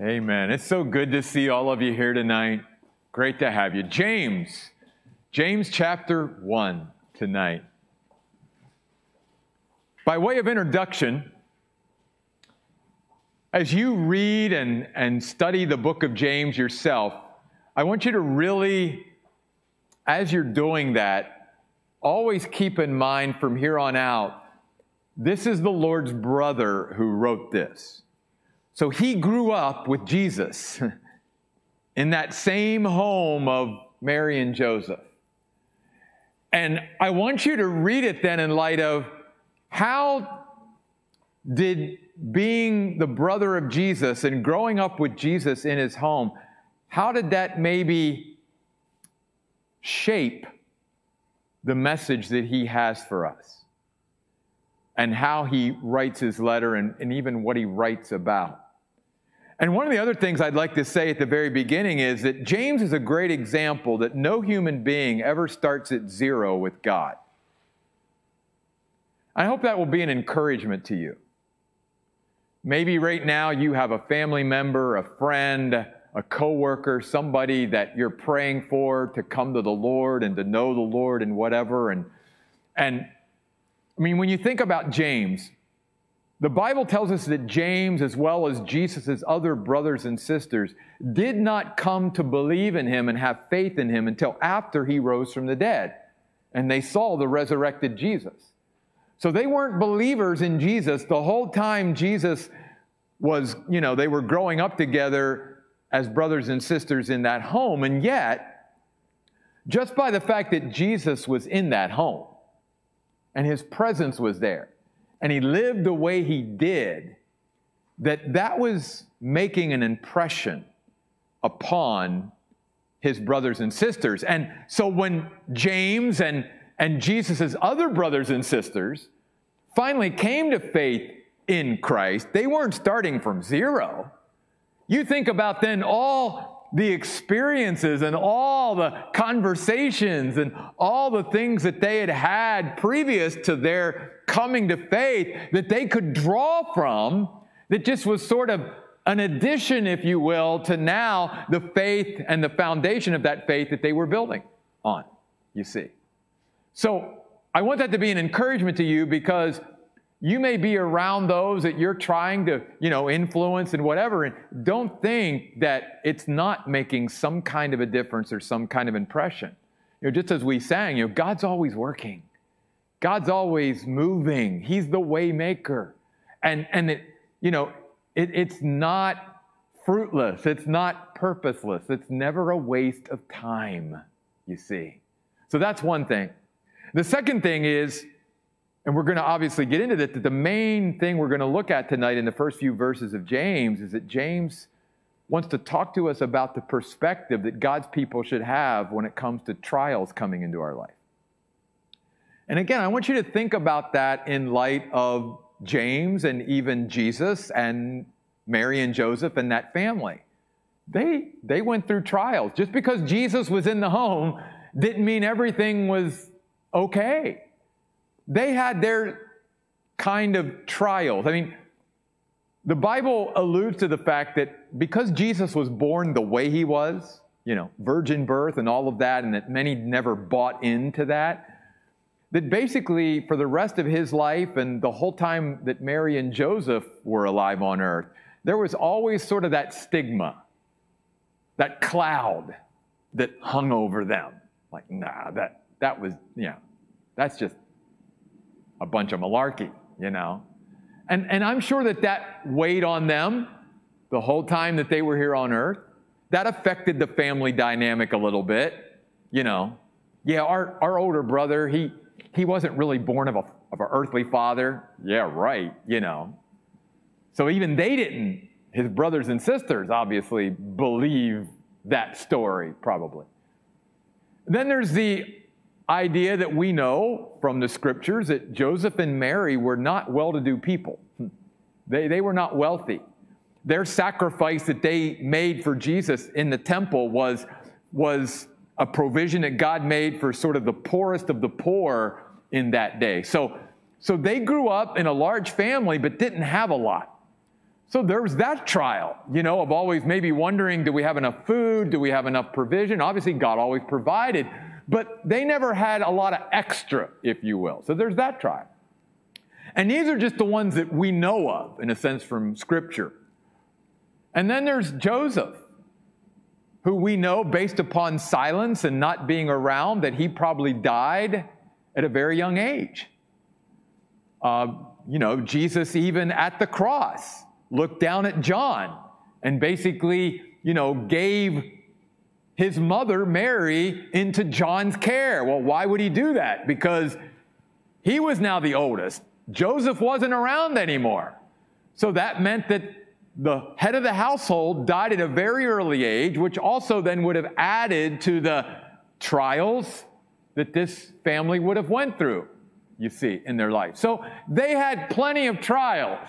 Amen. It's so good to see all of you here tonight. Great to have you. James, James chapter 1 tonight. By way of introduction, as you read and, and study the book of James yourself, I want you to really, as you're doing that, always keep in mind from here on out, this is the Lord's brother who wrote this. So he grew up with Jesus in that same home of Mary and Joseph. And I want you to read it then in light of how did being the brother of Jesus and growing up with Jesus in his home, how did that maybe shape the message that he has for us? And how he writes his letter and, and even what he writes about. And one of the other things I'd like to say at the very beginning is that James is a great example that no human being ever starts at zero with God. I hope that will be an encouragement to you. Maybe right now you have a family member, a friend, a coworker, somebody that you're praying for to come to the Lord and to know the Lord and whatever. And, and I mean, when you think about James, the Bible tells us that James, as well as Jesus' other brothers and sisters, did not come to believe in him and have faith in him until after he rose from the dead and they saw the resurrected Jesus. So they weren't believers in Jesus the whole time Jesus was, you know, they were growing up together as brothers and sisters in that home. And yet, just by the fact that Jesus was in that home and his presence was there, and he lived the way he did, that that was making an impression upon his brothers and sisters. And so when James and, and Jesus' other brothers and sisters finally came to faith in Christ, they weren't starting from zero. You think about then all the experiences and all the conversations and all the things that they had had previous to their coming to faith that they could draw from that just was sort of an addition, if you will, to now the faith and the foundation of that faith that they were building on, you see. So I want that to be an encouragement to you because you may be around those that you're trying to, you know, influence and whatever, and don't think that it's not making some kind of a difference or some kind of impression. You know, just as we sang, you know, God's always working. God's always moving. He's the way maker. And and it, you know, it, it's not fruitless. It's not purposeless. It's never a waste of time, you see. So that's one thing. The second thing is and we're going to obviously get into that, that the main thing we're going to look at tonight in the first few verses of James is that James wants to talk to us about the perspective that God's people should have when it comes to trials coming into our life. And again, I want you to think about that in light of James and even Jesus and Mary and Joseph and that family. They, they went through trials. Just because Jesus was in the home didn't mean everything was okay. They had their kind of trials. I mean, the Bible alludes to the fact that because Jesus was born the way he was, you know, virgin birth and all of that, and that many never bought into that, that basically for the rest of his life and the whole time that Mary and Joseph were alive on earth, there was always sort of that stigma, that cloud that hung over them. Like, nah, that, that was, yeah, that's just a bunch of malarkey, you know. And, and I'm sure that that weighed on them the whole time that they were here on earth. That affected the family dynamic a little bit, you know. Yeah, our, our older brother, he, he wasn't really born of, a, of an earthly father. Yeah, right, you know. So even they didn't, his brothers and sisters obviously believe that story, probably. Then there's the idea that we know from the scriptures that Joseph and Mary were not well to do people. They, they were not wealthy. Their sacrifice that they made for Jesus in the temple was, was a provision that God made for sort of the poorest of the poor in that day. So, so they grew up in a large family but didn't have a lot. So there was that trial, you know, of always maybe wondering do we have enough food? Do we have enough provision? Obviously, God always provided, but they never had a lot of extra, if you will. So there's that trial. And these are just the ones that we know of, in a sense, from Scripture. And then there's Joseph, who we know, based upon silence and not being around, that he probably died at a very young age. Uh, you know, Jesus, even at the cross, looked down at John and basically, you know, gave his mother, Mary, into John's care. Well, why would he do that? Because he was now the oldest. Joseph wasn't around anymore. So that meant that the head of the household died at a very early age, which also then would have added to the trials that this family would have went through, you see, in their life. So they had plenty of trials.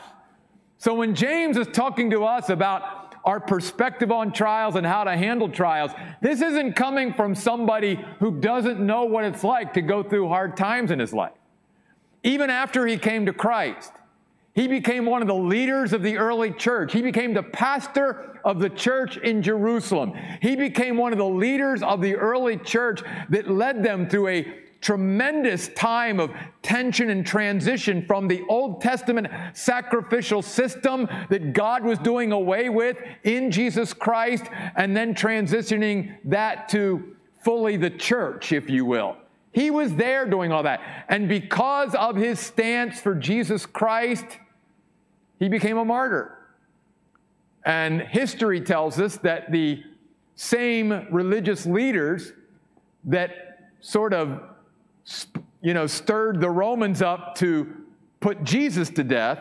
So when James is talking to us about our perspective on trials and how to handle trials, this isn't coming from somebody who doesn't know what it's like to go through hard times in his life. Even after he came to Christ, he became one of the leaders of the early church. He became the pastor of the church in Jerusalem. He became one of the leaders of the early church that led them through a tremendous time of tension and transition from the Old Testament sacrificial system that God was doing away with in Jesus Christ and then transitioning that to fully the church, if you will. He was there doing all that. And because of his stance for Jesus Christ, he became a martyr. And history tells us that the same religious leaders that sort of you know stirred the Romans up to put Jesus to death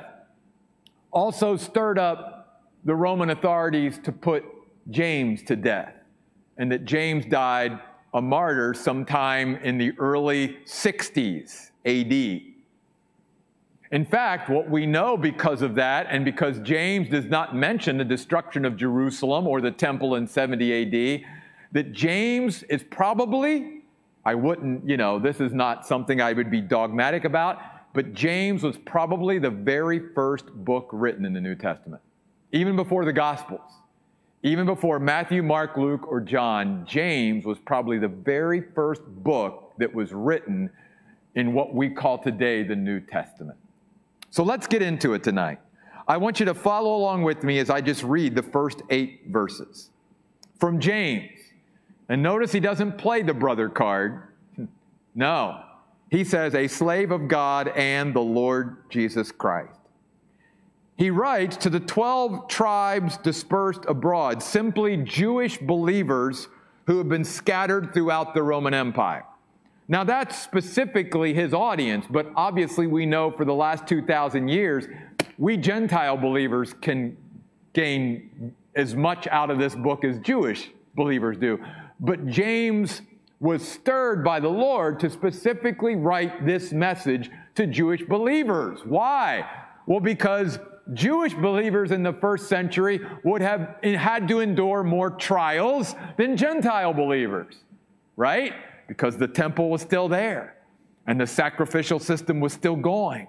also stirred up the Roman authorities to put James to death and that James died a martyr sometime in the early 60s AD. In fact, what we know because of that, and because James does not mention the destruction of Jerusalem or the temple in 70 AD, that James is probably, I wouldn't, you know, this is not something I would be dogmatic about, but James was probably the very first book written in the New Testament, even before the Gospels. Even before Matthew, Mark, Luke, or John, James was probably the very first book that was written in what we call today the New Testament. So let's get into it tonight. I want you to follow along with me as I just read the first eight verses from James. And notice he doesn't play the brother card. No. He says, a slave of God and the Lord Jesus Christ he writes to the 12 tribes dispersed abroad, simply Jewish believers who have been scattered throughout the Roman Empire. Now, that's specifically his audience, but obviously, we know for the last 2,000 years, we Gentile believers can gain as much out of this book as Jewish believers do. But James was stirred by the Lord to specifically write this message to Jewish believers. Why? Well, because Jewish believers in the first century would have had to endure more trials than Gentile believers, right? Because the temple was still there and the sacrificial system was still going.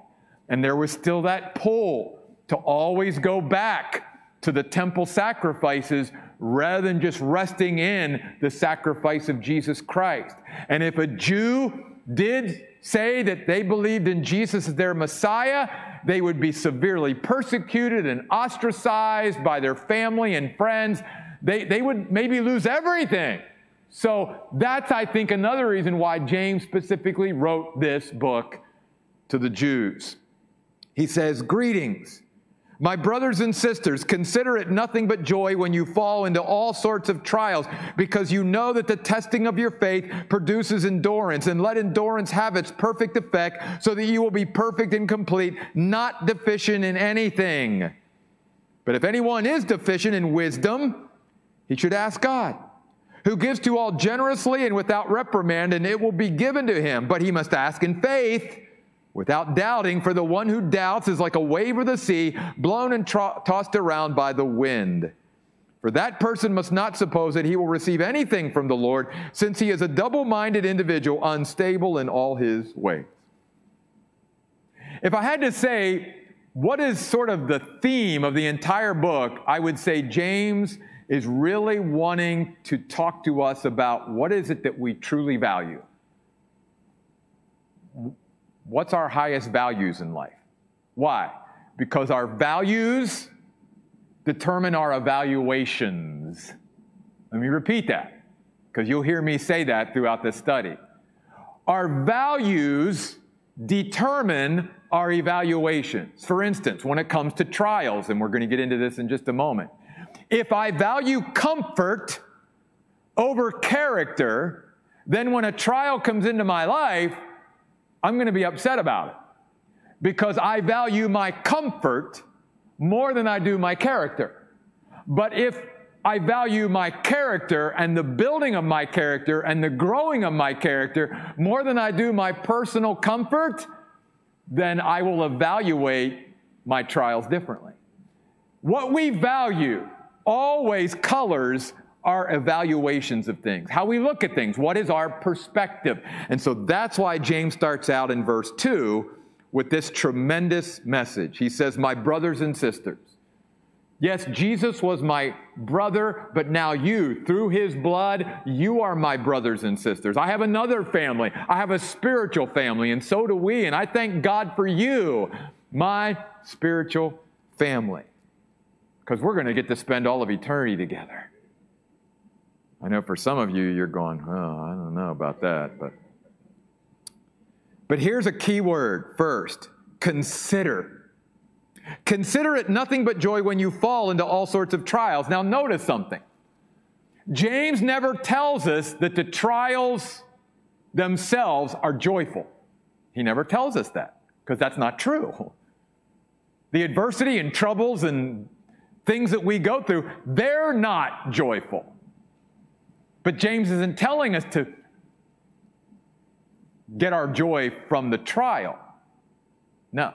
And there was still that pull to always go back to the temple sacrifices rather than just resting in the sacrifice of Jesus Christ. And if a Jew did say that they believed in Jesus as their Messiah, they would be severely persecuted and ostracized by their family and friends. They, they would maybe lose everything. So that's, I think, another reason why James specifically wrote this book to the Jews. He says, Greetings. My brothers and sisters, consider it nothing but joy when you fall into all sorts of trials, because you know that the testing of your faith produces endurance, and let endurance have its perfect effect, so that you will be perfect and complete, not deficient in anything. But if anyone is deficient in wisdom, he should ask God, who gives to all generously and without reprimand, and it will be given to him. But he must ask in faith without doubting, for the one who doubts is like a wave of the sea, blown and tro- tossed around by the wind. For that person must not suppose that he will receive anything from the Lord, since he is a double minded individual, unstable in all his ways. If I had to say what is sort of the theme of the entire book? I would say James is really wanting to talk to us about what is it that we truly value. What's our highest values in life? Why? Because our values determine our evaluations. Let me repeat that, because you'll hear me say that throughout this study. Our values determine our evaluations. For instance, when it comes to trials, and we're going to get into this in just a moment, if I value comfort over character, then when a trial comes into my life, I'm going to be upset about it because I value my comfort more than I do my character. But if I value my character and the building of my character and the growing of my character more than I do my personal comfort, then I will evaluate my trials differently. What we value always colors our evaluations of things, how we look at things, what is our perspective. And so that's why James starts out in verse 2 with this tremendous message. He says, My brothers and sisters, Yes, Jesus was my brother, but now you, through his blood, you are my brothers and sisters. I have another family. I have a spiritual family, and so do we. And I thank God for you, my spiritual family, because we're going to get to spend all of eternity together. I know for some of you, you're going, oh, I don't know about that, but. But here's a key word first consider. Consider it nothing but joy when you fall into all sorts of trials. Now, notice something. James never tells us that the trials themselves are joyful. He never tells us that because that's not true. The adversity and troubles and things that we go through, they're not joyful. But James isn't telling us to get our joy from the trial. No.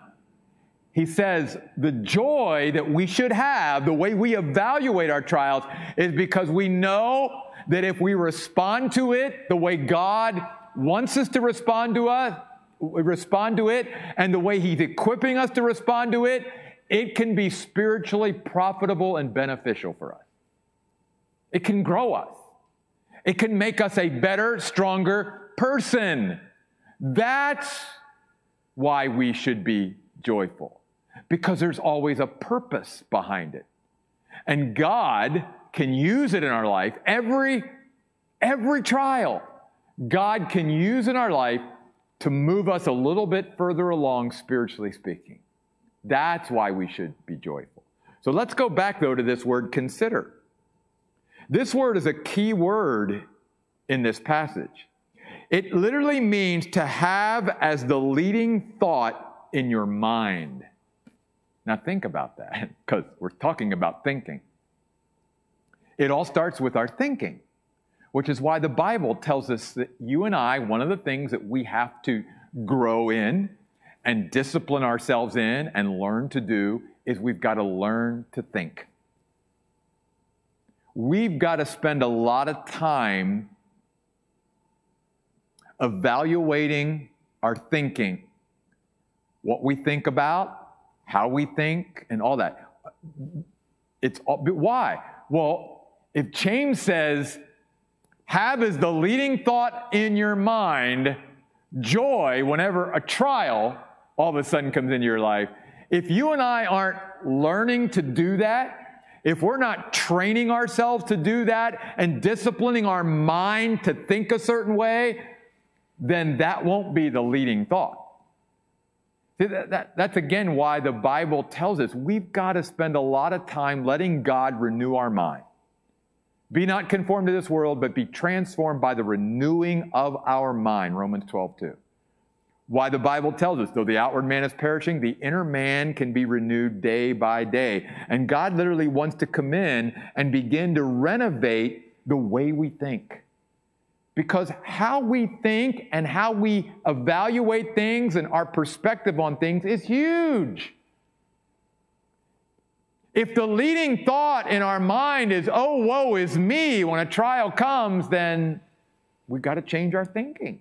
He says the joy that we should have, the way we evaluate our trials, is because we know that if we respond to it the way God wants us to respond to us, respond to it, and the way He's equipping us to respond to it, it can be spiritually profitable and beneficial for us. It can grow us. It can make us a better, stronger person. That's why we should be joyful because there's always a purpose behind it. And God can use it in our life. Every, every trial, God can use in our life to move us a little bit further along, spiritually speaking. That's why we should be joyful. So let's go back, though, to this word consider. This word is a key word in this passage. It literally means to have as the leading thought in your mind. Now, think about that, because we're talking about thinking. It all starts with our thinking, which is why the Bible tells us that you and I, one of the things that we have to grow in and discipline ourselves in and learn to do is we've got to learn to think. We've got to spend a lot of time evaluating our thinking, what we think about, how we think, and all that. It's all, why? Well, if James says, have as the leading thought in your mind joy whenever a trial all of a sudden comes into your life, if you and I aren't learning to do that, if we're not training ourselves to do that and disciplining our mind to think a certain way, then that won't be the leading thought. That, that, that's again why the Bible tells us we've got to spend a lot of time letting God renew our mind. Be not conformed to this world, but be transformed by the renewing of our mind. Romans 12, 2. Why the Bible tells us, though the outward man is perishing, the inner man can be renewed day by day. And God literally wants to come in and begin to renovate the way we think. Because how we think and how we evaluate things and our perspective on things is huge. If the leading thought in our mind is, oh, woe is me, when a trial comes, then we've got to change our thinking.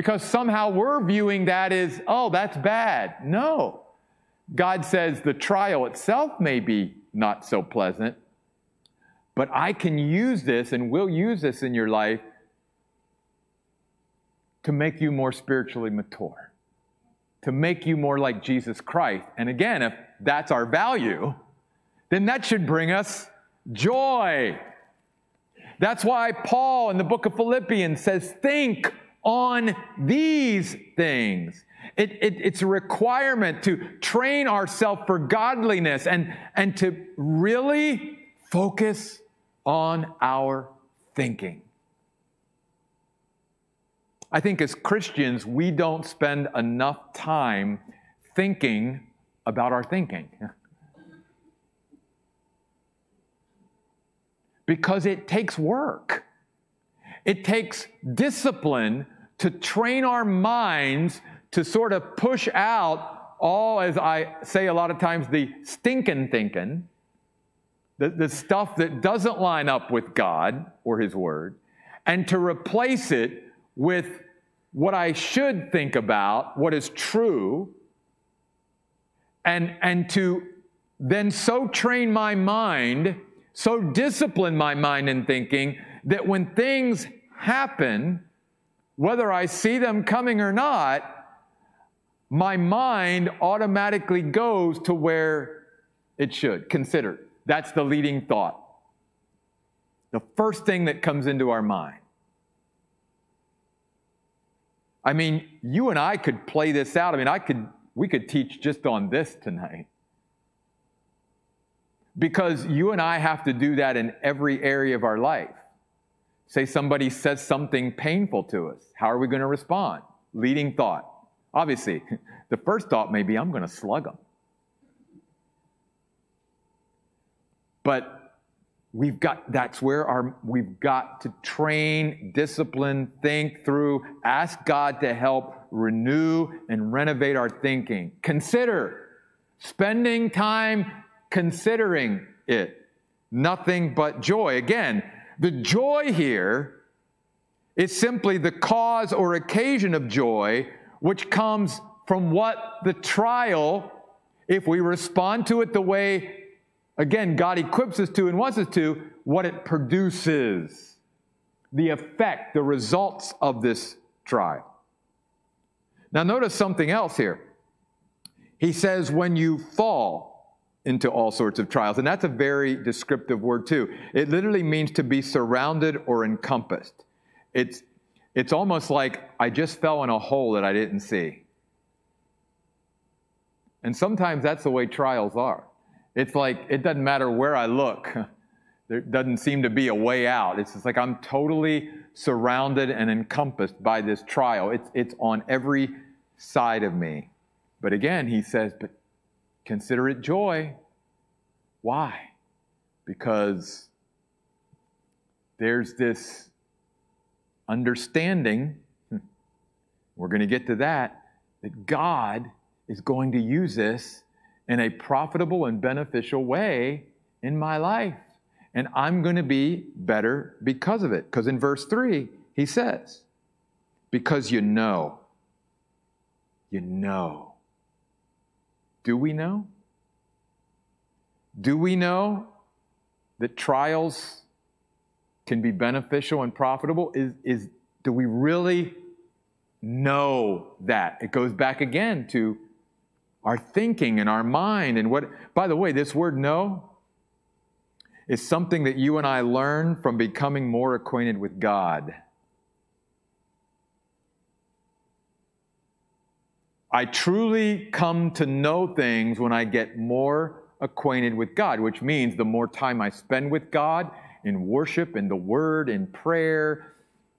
Because somehow we're viewing that as, oh, that's bad. No. God says the trial itself may be not so pleasant, but I can use this and will use this in your life to make you more spiritually mature, to make you more like Jesus Christ. And again, if that's our value, then that should bring us joy. That's why Paul in the book of Philippians says, Think on these things. It, it, it's a requirement to train ourselves for godliness and, and to really focus on our thinking. I think as Christians, we don't spend enough time thinking about our thinking. because it takes work. It takes discipline to train our minds to sort of push out all, as I say a lot of times, the stinking thinking, the, the stuff that doesn't line up with God or His Word, and to replace it with what I should think about, what is true, and, and to then so train my mind, so discipline my mind in thinking that when things happen, whether I see them coming or not, my mind automatically goes to where it should. Consider that's the leading thought. The first thing that comes into our mind. I mean, you and I could play this out. I mean, I could we could teach just on this tonight. Because you and I have to do that in every area of our life. Say somebody says something painful to us. How are we going to respond? Leading thought. Obviously, the first thought may be, I'm going to slug them. But we've got, that's where our, we've got to train, discipline, think through, ask God to help renew and renovate our thinking. Consider spending time considering it. Nothing but joy. Again, the joy here is simply the cause or occasion of joy which comes from what the trial, if we respond to it the way, again, God equips us to and wants us to, what it produces, the effect, the results of this trial. Now, notice something else here. He says, when you fall into all sorts of trials, and that's a very descriptive word, too. It literally means to be surrounded or encompassed. It's it's almost like I just fell in a hole that I didn't see. And sometimes that's the way trials are. It's like it doesn't matter where I look, there doesn't seem to be a way out. It's just like I'm totally surrounded and encompassed by this trial. It's, it's on every side of me. But again, he says, but consider it joy. Why? Because there's this understanding, hmm, we're going to get to that, that God is going to use this in a profitable and beneficial way in my life. And I'm going to be better because of it. Because in verse 3, he says, Because you know. You know. Do we know? Do we know that trials can be beneficial and profitable is, is do we really know that? It goes back again to our thinking and our mind and what, by the way, this word know is something that you and I learn from becoming more acquainted with God. I truly come to know things when I get more acquainted with God, which means the more time I spend with God in worship, in the word, in prayer,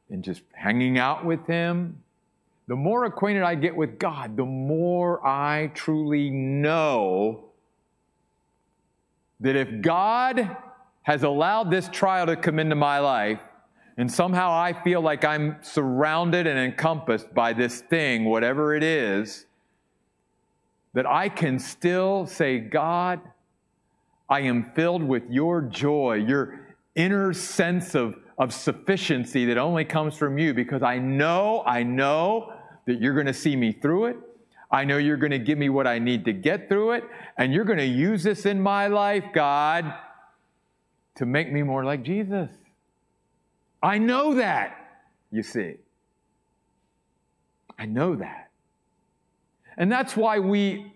in just hanging out with Him, the more acquainted I get with God, the more I truly know that if God has allowed this trial to come into my life, and somehow I feel like I'm surrounded and encompassed by this thing, whatever it is, that I can still say, God, I am filled with your joy, your inner sense of, of sufficiency that only comes from you because I know, I know that you're going to see me through it. I know you're going to give me what I need to get through it, and you're going to use this in my life, God, to make me more like Jesus. I know that, you see. I know that. And that's why we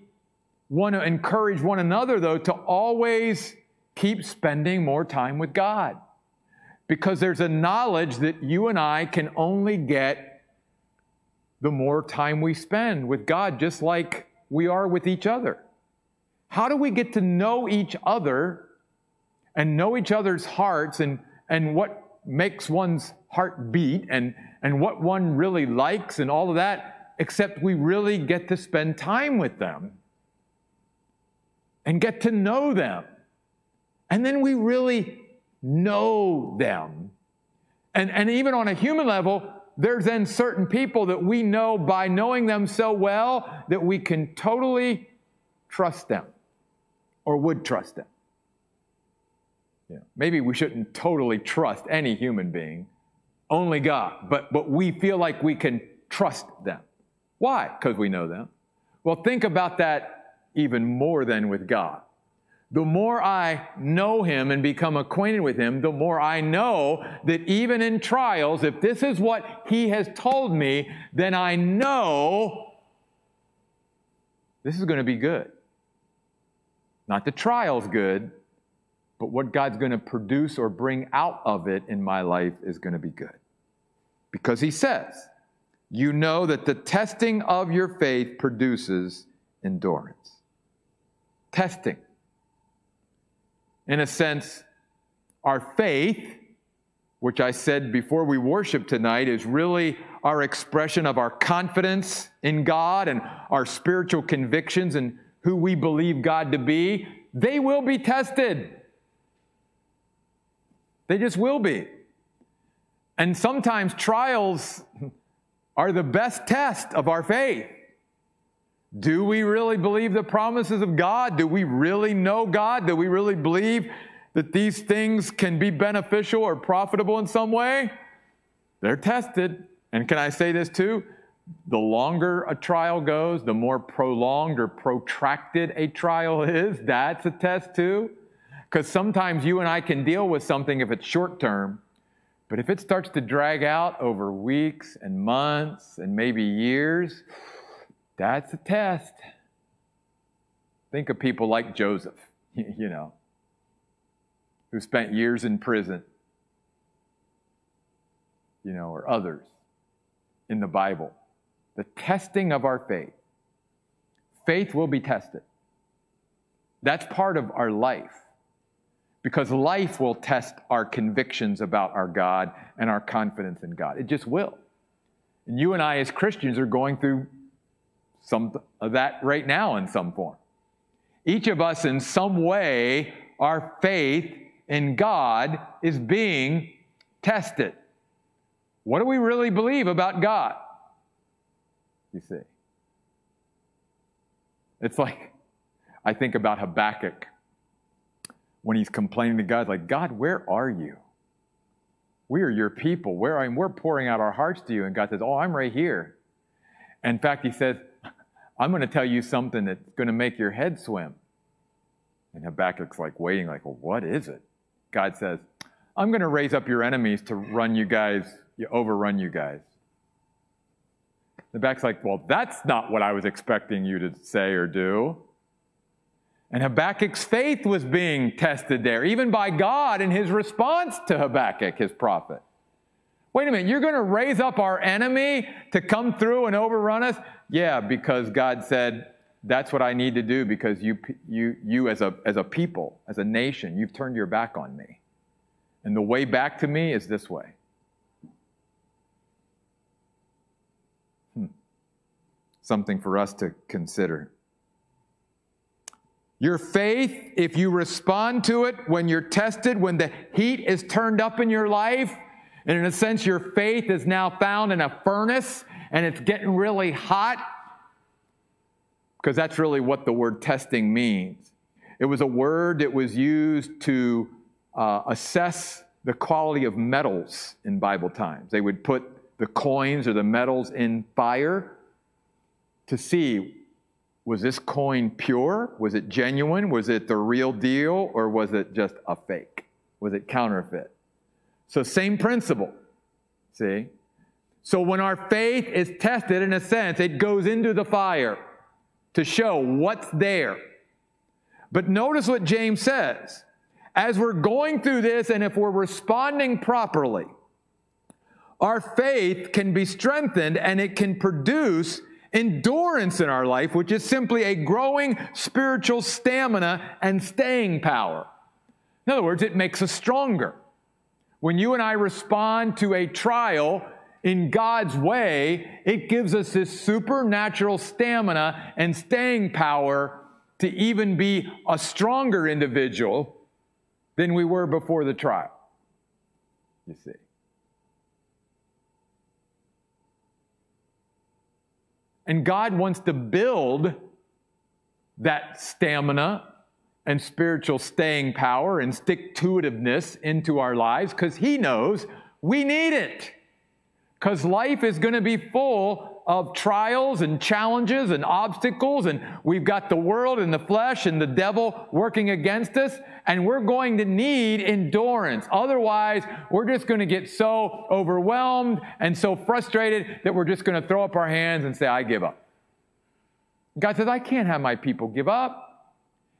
want to encourage one another, though, to always keep spending more time with God. Because there's a knowledge that you and I can only get the more time we spend with God, just like we are with each other. How do we get to know each other and know each other's hearts and, and what makes one's heart beat and, and what one really likes and all of that, except we really get to spend time with them and get to know them. And then we really know them. And, and even on a human level, there's then certain people that we know by knowing them so well that we can totally trust them or would trust them. Yeah. Maybe we shouldn't totally trust any human being, only God. But, but we feel like we can trust them. Why? Because we know them. Well, think about that even more than with God. The more I know Him and become acquainted with Him, the more I know that even in trials, if this is what He has told me, then I know this is going to be good. Not the trial's good, but what God's going to produce or bring out of it in my life is going to be good. Because he says, you know that the testing of your faith produces endurance. Testing. In a sense, our faith, which I said before we worship tonight, is really our expression of our confidence in God and our spiritual convictions and who we believe God to be. They will be tested. They just will be. And sometimes trials are the best test of our faith. Do we really believe the promises of God? Do we really know God? Do we really believe that these things can be beneficial or profitable in some way? They're tested. And can I say this too? The longer a trial goes, the more prolonged or protracted a trial is. That's a test too. Because sometimes you and I can deal with something if it's short term, but if it starts to drag out over weeks and months and maybe years, that's a test. Think of people like Joseph, you know, who spent years in prison, you know, or others in the Bible. The testing of our faith. Faith will be tested. That's part of our life because life will test our convictions about our God and our confidence in God. It just will. And you and I, as Christians, are going through some of that right now in some form. Each of us, in some way, our faith in God is being tested. What do we really believe about God? You see. It's like, I think about Habakkuk when he's complaining to God, like, God, where are you? We are your people. Where I mean, we're pouring out our hearts to you. And God says, Oh, I'm right here. In fact, he says, I'm going to tell you something that's going to make your head swim. And Habakkuk's like waiting, like, well, what is it? God says, I'm going to raise up your enemies to run you guys, you overrun you guys. Habakkuk's like, well, that's not what I was expecting you to say or do. And Habakkuk's faith was being tested there, even by God in his response to Habakkuk, his prophet. Wait a minute, you're going to raise up our enemy to come through and overrun us? Yeah, because God said, that's what I need to do because you, you, you as, a, as a people, as a nation, you've turned your back on me. And the way back to me is this way. Hmm. Something for us to consider. Your faith, if you respond to it when you're tested, when the heat is turned up in your life, and in a sense, your faith is now found in a furnace and it's getting really hot, because that's really what the word testing means. It was a word that was used to uh, assess the quality of metals in Bible times. They would put the coins or the metals in fire to see was this coin pure? Was it genuine? Was it the real deal? Or was it just a fake? Was it counterfeit? So, same principle. See? So, when our faith is tested, in a sense, it goes into the fire to show what's there. But notice what James says. As we're going through this, and if we're responding properly, our faith can be strengthened and it can produce endurance in our life, which is simply a growing spiritual stamina and staying power. In other words, it makes us stronger. When you and I respond to a trial in God's way, it gives us this supernatural stamina and staying power to even be a stronger individual than we were before the trial. You see. And God wants to build that stamina and spiritual staying power and stick to itiveness into our lives because He knows we need it. Because life is going to be full of trials and challenges and obstacles, and we've got the world and the flesh and the devil working against us, and we're going to need endurance. Otherwise, we're just going to get so overwhelmed and so frustrated that we're just going to throw up our hands and say, I give up. God says, I can't have my people give up.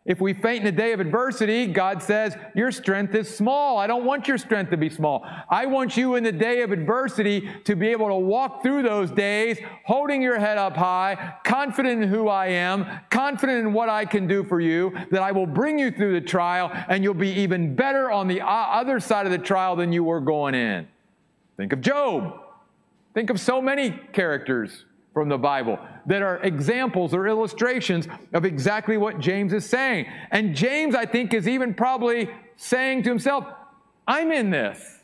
If we faint in the day of adversity, God says, Your strength is small. I don't want your strength to be small. I want you in the day of adversity to be able to walk through those days holding your head up high, confident in who I am, confident in what I can do for you, that I will bring you through the trial, and you'll be even better on the uh, other side of the trial than you were going in. Think of Job. Think of so many characters from the Bible that are examples or illustrations of exactly what James is saying. And James, I think, is even probably saying to himself, I'm in this.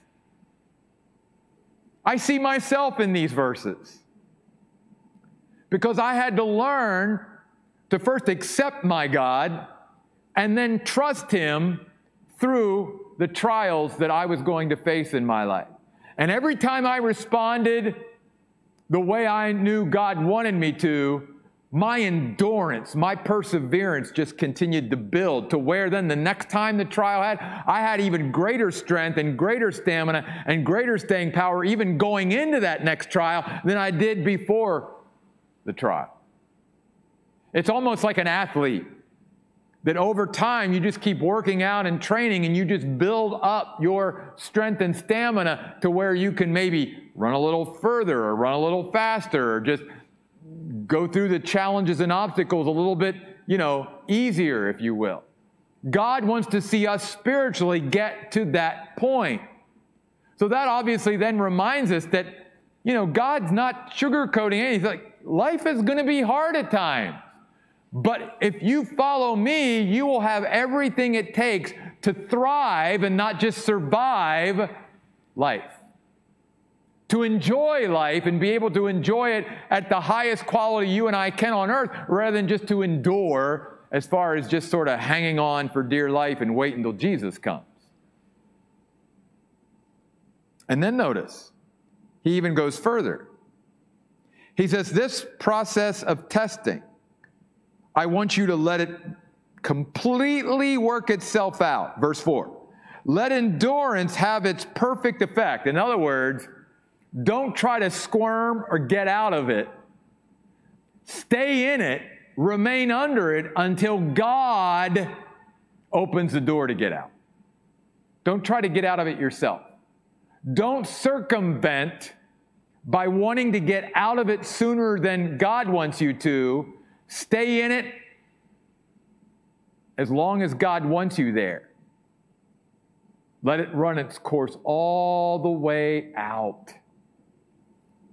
I see myself in these verses. Because I had to learn to first accept my God and then trust Him through the trials that I was going to face in my life. And every time I responded the way I knew God wanted me to, my endurance, my perseverance just continued to build to where then the next time the trial had, I had even greater strength and greater stamina and greater staying power, even going into that next trial than I did before the trial. It's almost like an athlete that over time you just keep working out and training and you just build up your strength and stamina to where you can maybe run a little further or run a little faster or just go through the challenges and obstacles a little bit, you know, easier, if you will. God wants to see us spiritually get to that point. So that obviously then reminds us that, you know, God's not sugarcoating anything. He's like, life is going to be hard at times. But if you follow me, you will have everything it takes to thrive and not just survive life. To enjoy life and be able to enjoy it at the highest quality you and I can on earth rather than just to endure as far as just sort of hanging on for dear life and wait until Jesus comes. And then notice, he even goes further. He says, This process of testing I want you to let it completely work itself out. Verse 4. Let endurance have its perfect effect. In other words, don't try to squirm or get out of it. Stay in it, remain under it until God opens the door to get out. Don't try to get out of it yourself. Don't circumvent by wanting to get out of it sooner than God wants you to Stay in it as long as God wants you there. Let it run its course all the way out.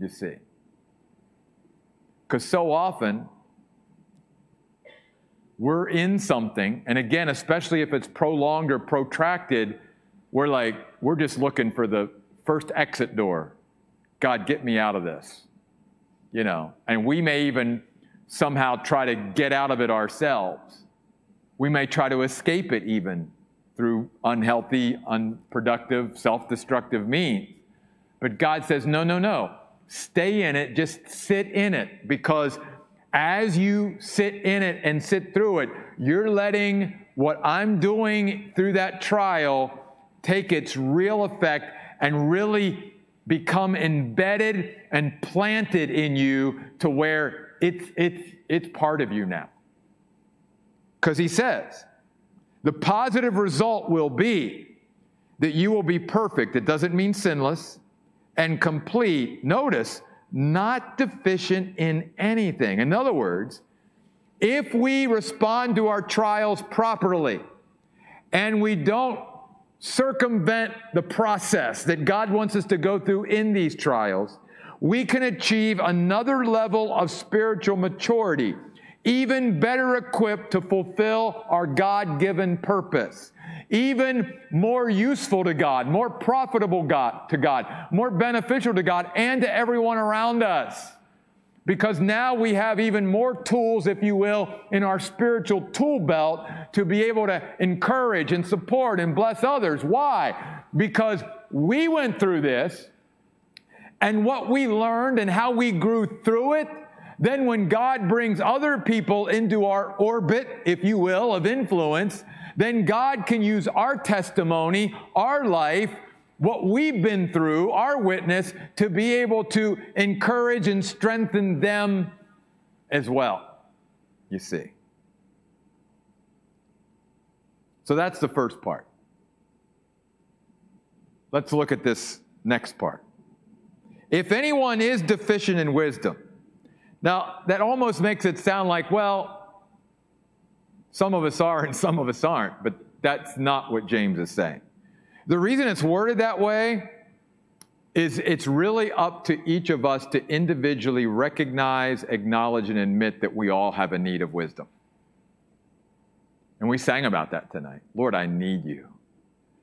You see. Because so often, we're in something, and again, especially if it's prolonged or protracted, we're like, we're just looking for the first exit door. God, get me out of this. You know, and we may even somehow try to get out of it ourselves. We may try to escape it even through unhealthy, unproductive, self destructive means. But God says, no, no, no. Stay in it, just sit in it, because as you sit in it and sit through it, you're letting what I'm doing through that trial take its real effect and really become embedded and planted in you to where it's, it's, it's part of you now. Because he says, the positive result will be that you will be perfect. It doesn't mean sinless and complete. Notice, not deficient in anything. In other words, if we respond to our trials properly and we don't circumvent the process that God wants us to go through in these trials, we can achieve another level of spiritual maturity, even better equipped to fulfill our God given purpose, even more useful to God, more profitable God, to God, more beneficial to God and to everyone around us because now we have even more tools, if you will, in our spiritual tool belt to be able to encourage and support and bless others. Why? Because we went through this, and what we learned and how we grew through it, then when God brings other people into our orbit, if you will, of influence, then God can use our testimony, our life, what we've been through, our witness, to be able to encourage and strengthen them as well, you see. So that's the first part. Let's look at this next part. If anyone is deficient in wisdom, now that almost makes it sound like, well, some of us are and some of us aren't, but that's not what James is saying. The reason it's worded that way is it's really up to each of us to individually recognize, acknowledge, and admit that we all have a need of wisdom. And we sang about that tonight. Lord, I need you.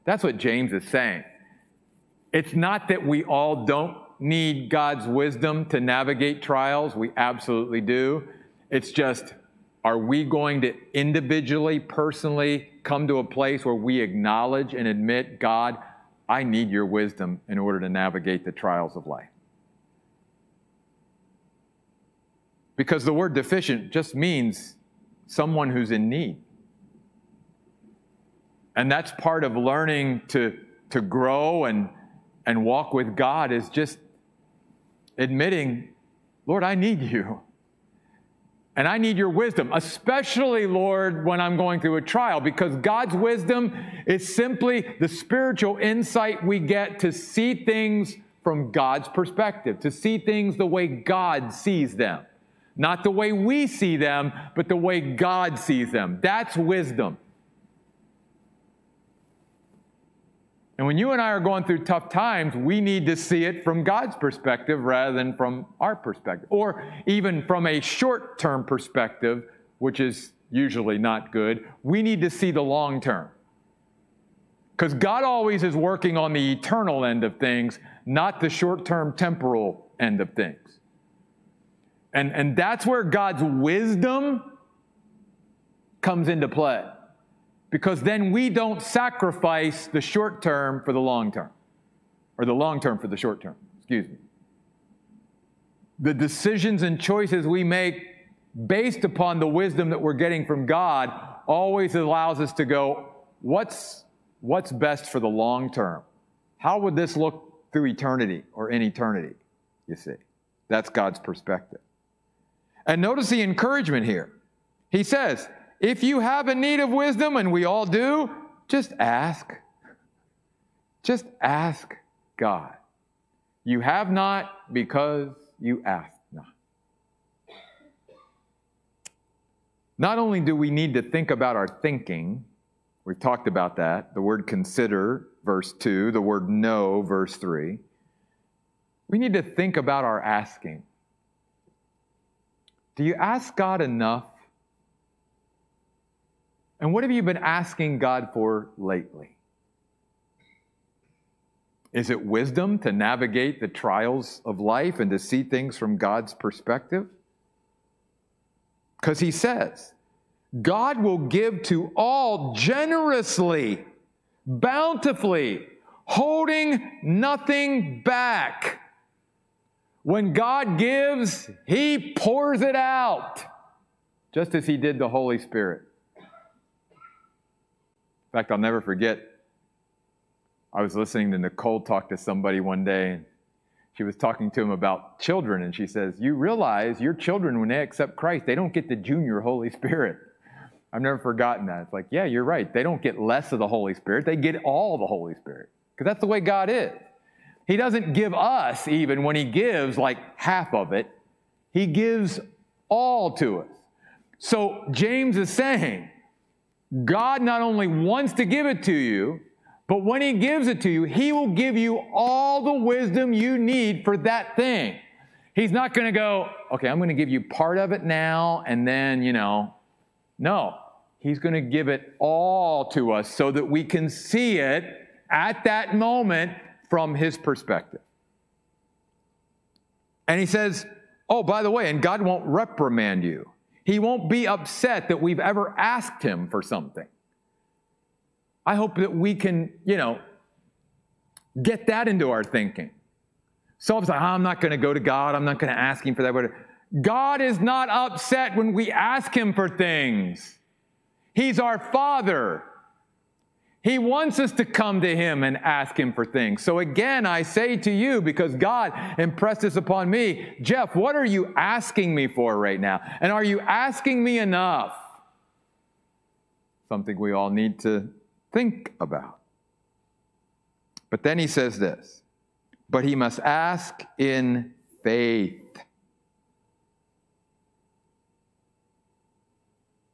That's what James is saying. It's not that we all don't need God's wisdom to navigate trials. We absolutely do. It's just, are we going to individually, personally come to a place where we acknowledge and admit, God, I need your wisdom in order to navigate the trials of life. Because the word deficient just means someone who's in need. And that's part of learning to, to grow and, and walk with God is just admitting, Lord, I need you. And I need your wisdom, especially, Lord, when I'm going through a trial, because God's wisdom is simply the spiritual insight we get to see things from God's perspective, to see things the way God sees them. Not the way we see them, but the way God sees them. That's wisdom. And when you and I are going through tough times, we need to see it from God's perspective rather than from our perspective, or even from a short term perspective, which is usually not good. We need to see the long term. Because God always is working on the eternal end of things, not the short term temporal end of things. And, and that's where God's wisdom comes into play because then we don't sacrifice the short term for the long term, or the long term for the short term, excuse me. The decisions and choices we make based upon the wisdom that we're getting from God always allows us to go, what's, what's best for the long term? How would this look through eternity or in eternity? You see, that's God's perspective. And notice the encouragement here. He says, if you have a need of wisdom, and we all do, just ask. Just ask God. You have not because you ask not. Not only do we need to think about our thinking, we've talked about that, the word consider, verse 2, the word know, verse 3. We need to think about our asking. Do you ask God enough and what have you been asking God for lately? Is it wisdom to navigate the trials of life and to see things from God's perspective? Because he says, God will give to all generously, bountifully, holding nothing back. When God gives, He pours it out, just as He did the Holy Spirit. In fact, I'll never forget, I was listening to Nicole talk to somebody one day, and she was talking to him about children, and she says, You realize your children, when they accept Christ, they don't get the junior Holy Spirit. I've never forgotten that. It's like, yeah, you're right. They don't get less of the Holy Spirit, they get all the Holy Spirit, because that's the way God is. He doesn't give us, even when He gives like half of it, He gives all to us. So James is saying, God not only wants to give it to you, but when He gives it to you, He will give you all the wisdom you need for that thing. He's not going to go, okay, I'm going to give you part of it now, and then, you know, no. He's going to give it all to us so that we can see it at that moment from his perspective. And he says, Oh, by the way, and God won't reprimand you. He won't be upset that we've ever asked him for something. I hope that we can, you know, get that into our thinking. So like, ah, I'm not going to go to God. I'm not going to ask him for that. But God is not upset when we ask him for things. He's our Father. He wants us to come to Him and ask Him for things. So again, I say to you, because God impressed this upon me, Jeff, what are you asking me for right now? And are you asking me enough? Something we all need to think about. But then he says this, but he must ask in faith.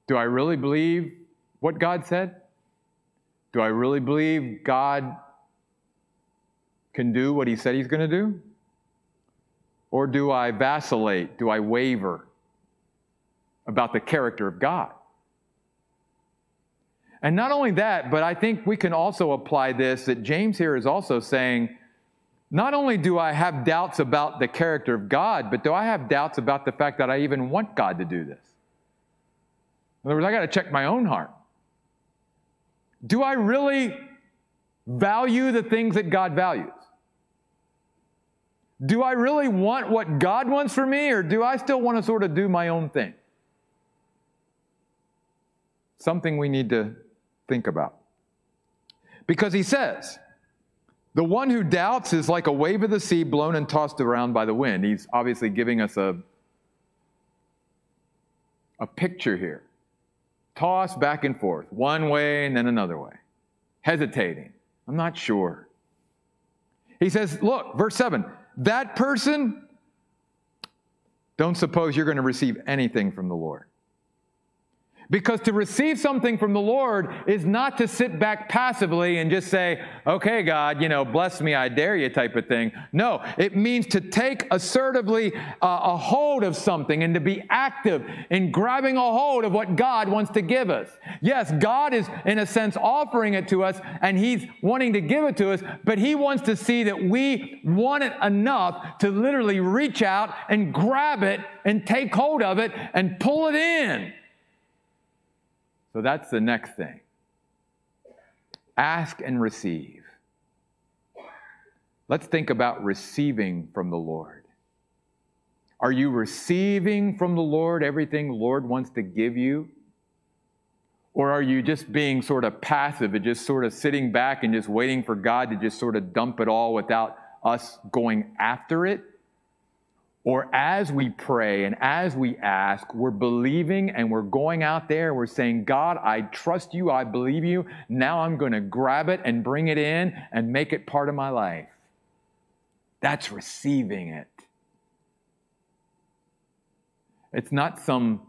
Do I really believe what God said? Do I really believe God can do what he said he's going to do? Or do I vacillate? Do I waver about the character of God? And not only that, but I think we can also apply this that James here is also saying, not only do I have doubts about the character of God, but do I have doubts about the fact that I even want God to do this? In other words, I got to check my own heart. Do I really value the things that God values? Do I really want what God wants for me, or do I still want to sort of do my own thing? Something we need to think about. Because he says, the one who doubts is like a wave of the sea blown and tossed around by the wind. He's obviously giving us a, a picture here tossed back and forth, one way and then another way, hesitating. I'm not sure. He says, Look, verse 7 that person, don't suppose you're going to receive anything from the Lord. Because to receive something from the Lord is not to sit back passively and just say, okay, God, you know, bless me, I dare you type of thing. No, it means to take assertively uh, a hold of something and to be active in grabbing a hold of what God wants to give us. Yes, God is, in a sense, offering it to us and He's wanting to give it to us, but He wants to see that we want it enough to literally reach out and grab it and take hold of it and pull it in. So that's the next thing. Ask and receive. Let's think about receiving from the Lord. Are you receiving from the Lord everything the Lord wants to give you? Or are you just being sort of passive and just sort of sitting back and just waiting for God to just sort of dump it all without us going after it? Or as we pray and as we ask, we're believing and we're going out there, we're saying, God, I trust you, I believe you. Now I'm going to grab it and bring it in and make it part of my life. That's receiving it. It's not some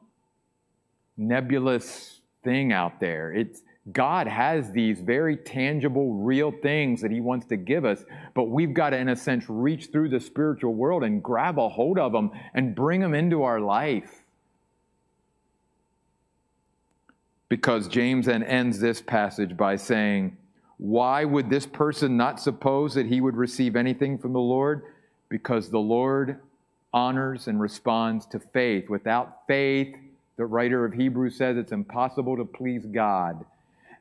nebulous thing out there. It's God has these very tangible, real things that He wants to give us, but we've got to, in a sense, reach through the spiritual world and grab a hold of them and bring them into our life. Because James then ends this passage by saying, Why would this person not suppose that he would receive anything from the Lord? Because the Lord honors and responds to faith. Without faith, the writer of Hebrews says it's impossible to please God.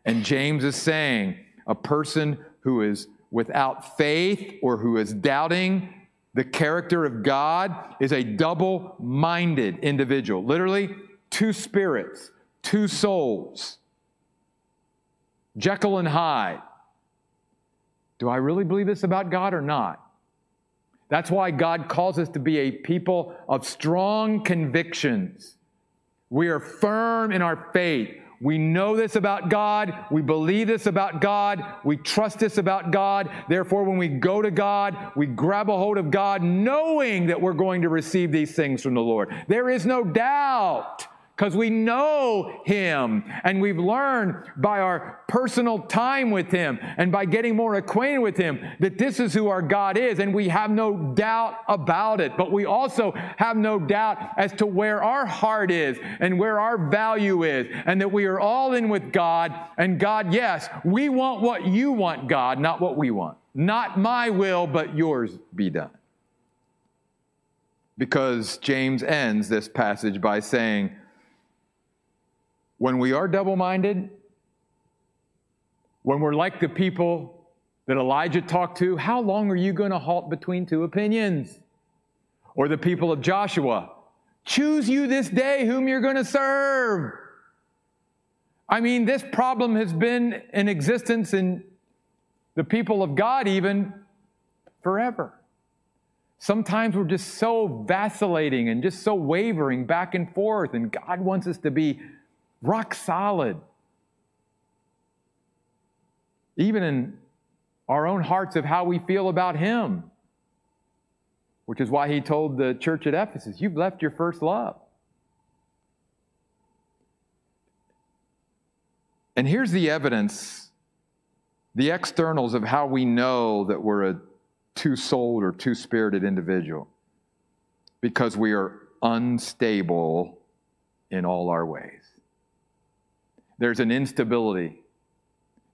And James is saying a person who is without faith or who is doubting The character of God is a double minded individual. Literally, two spirits, two souls. Jekyll and Hyde. Do I really believe this about God or not? That's why God calls us to be a people of strong convictions. We are firm in our faith. We know this about God. We believe this about God. We trust this about God. Therefore, when we go to God, we grab a hold of God knowing that we're going to receive these things from the Lord. There is no doubt because we know Him and we've learned by our personal time with Him and by getting more acquainted with Him that this is who our God is, and we have no doubt about it. But we also have no doubt as to where our heart is and where our value is, and that we are all in with God. And God, yes, we want what you want, God, not what we want. Not my will, but yours be done. Because James ends this passage by saying, when we are double minded, when we're like the people that Elijah talked to, how long are you going to halt between two opinions? Or the people of Joshua, choose you this day whom you're going to serve. I mean, this problem has been in existence in the people of God even forever. Sometimes we're just so vacillating and just so wavering back and forth, and God wants us to be rock solid. Even in our own hearts of how we feel about Him, which is why He told the church at Ephesus, You've left your first love. And here's the evidence, the externals of how we know that we're a two souled or two spirited individual. Because we are unstable in all our ways there's an instability,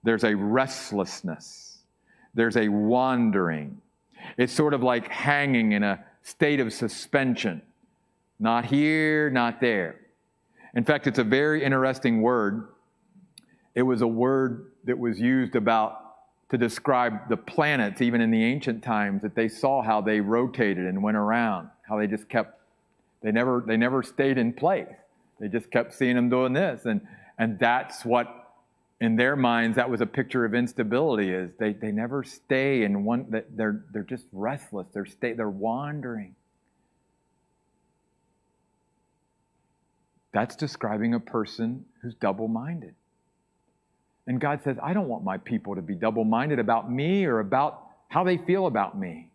there's a restlessness, there's a wandering. It's sort of like hanging in a state of suspension, not here, not there. In fact, it's a very interesting word. It was a word that was used about to describe the planets, even in the ancient times, that they saw how they rotated and went around, how they just kept, they never, they never stayed in place. They just kept seeing them doing this. And and that's what, in their minds, that was a picture of instability. Is they, they never stay in one. They're they're just restless. They're stay. They're wandering. That's describing a person who's double-minded. And God says, I don't want my people to be double-minded about me or about how they feel about me.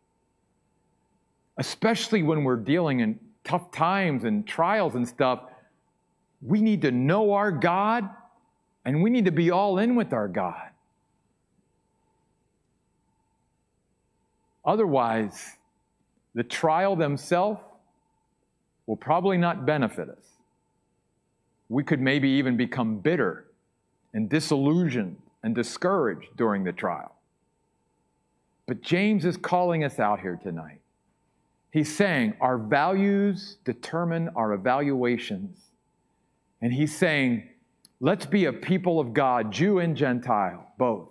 Especially when we're dealing in tough times and trials and stuff we need to know our God and we need to be all in with our God. Otherwise, the trial themselves will probably not benefit us. We could maybe even become bitter and disillusioned and discouraged during the trial. But James is calling us out here tonight. He's saying our values determine our evaluations and he's saying, let's be a people of God, Jew and Gentile, both,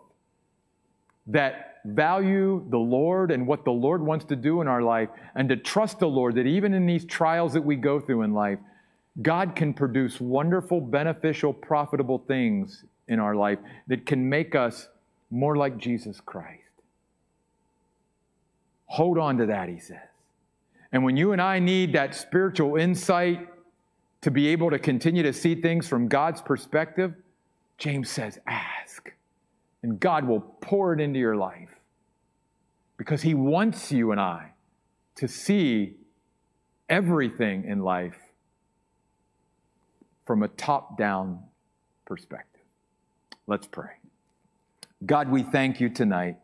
that value the Lord and what the Lord wants to do in our life, and to trust the Lord that even in these trials that we go through in life, God can produce wonderful, beneficial, profitable things in our life that can make us more like Jesus Christ. Hold on to that, he says. And when you and I need that spiritual insight to be able to continue to see things from God's perspective, James says, ask. And God will pour it into your life because He wants you and I to see everything in life from a top down perspective. Let's pray. God, we thank you tonight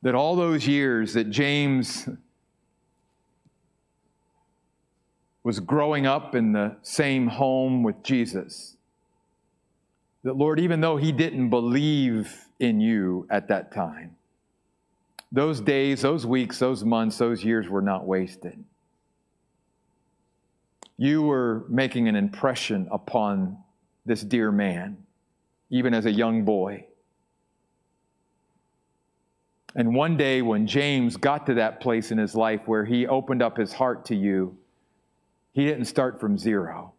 that all those years that James was growing up in the same home with Jesus. That, Lord, even though he didn't believe in you at that time, those days, those weeks, those months, those years were not wasted. You were making an impression upon this dear man, even as a young boy. And one day, when James got to that place in his life where he opened up his heart to you, he didn't start from zero.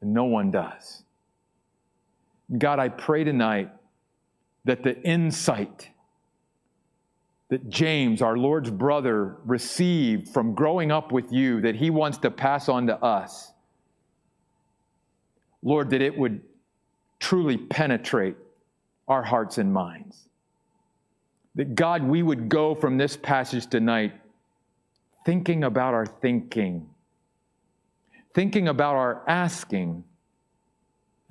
And no one does. God, I pray tonight that the insight that James, our Lord's brother, received from growing up with you, that he wants to pass on to us, Lord, that it would truly penetrate our hearts and minds. That God, we would go from this passage tonight thinking about our thinking, thinking about our asking,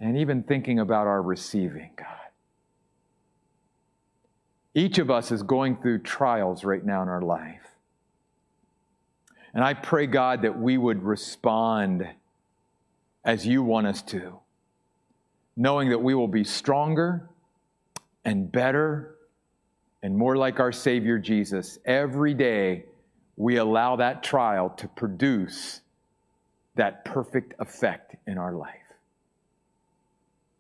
and even thinking about our receiving, God. Each of us is going through trials right now in our life. And I pray, God, that we would respond as you want us to, knowing that we will be stronger and better and more like our Savior Jesus. Every day we allow that trial to produce that perfect effect in our life.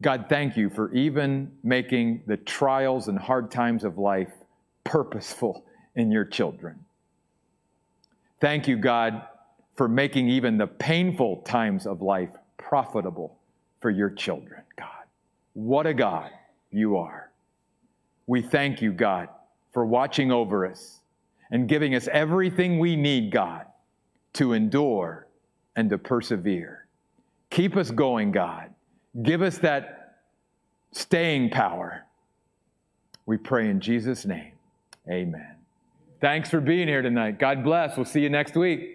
God, thank you for even making the trials and hard times of life purposeful in your children. Thank you, God, for making even the painful times of life profitable for your children, God. What a God you are. We thank you, God, for watching over us and giving us everything we need, God, to endure and to persevere. Keep us going, God. Give us that staying power. We pray in Jesus' name. Amen. Thanks for being here tonight. God bless. We'll see you next week.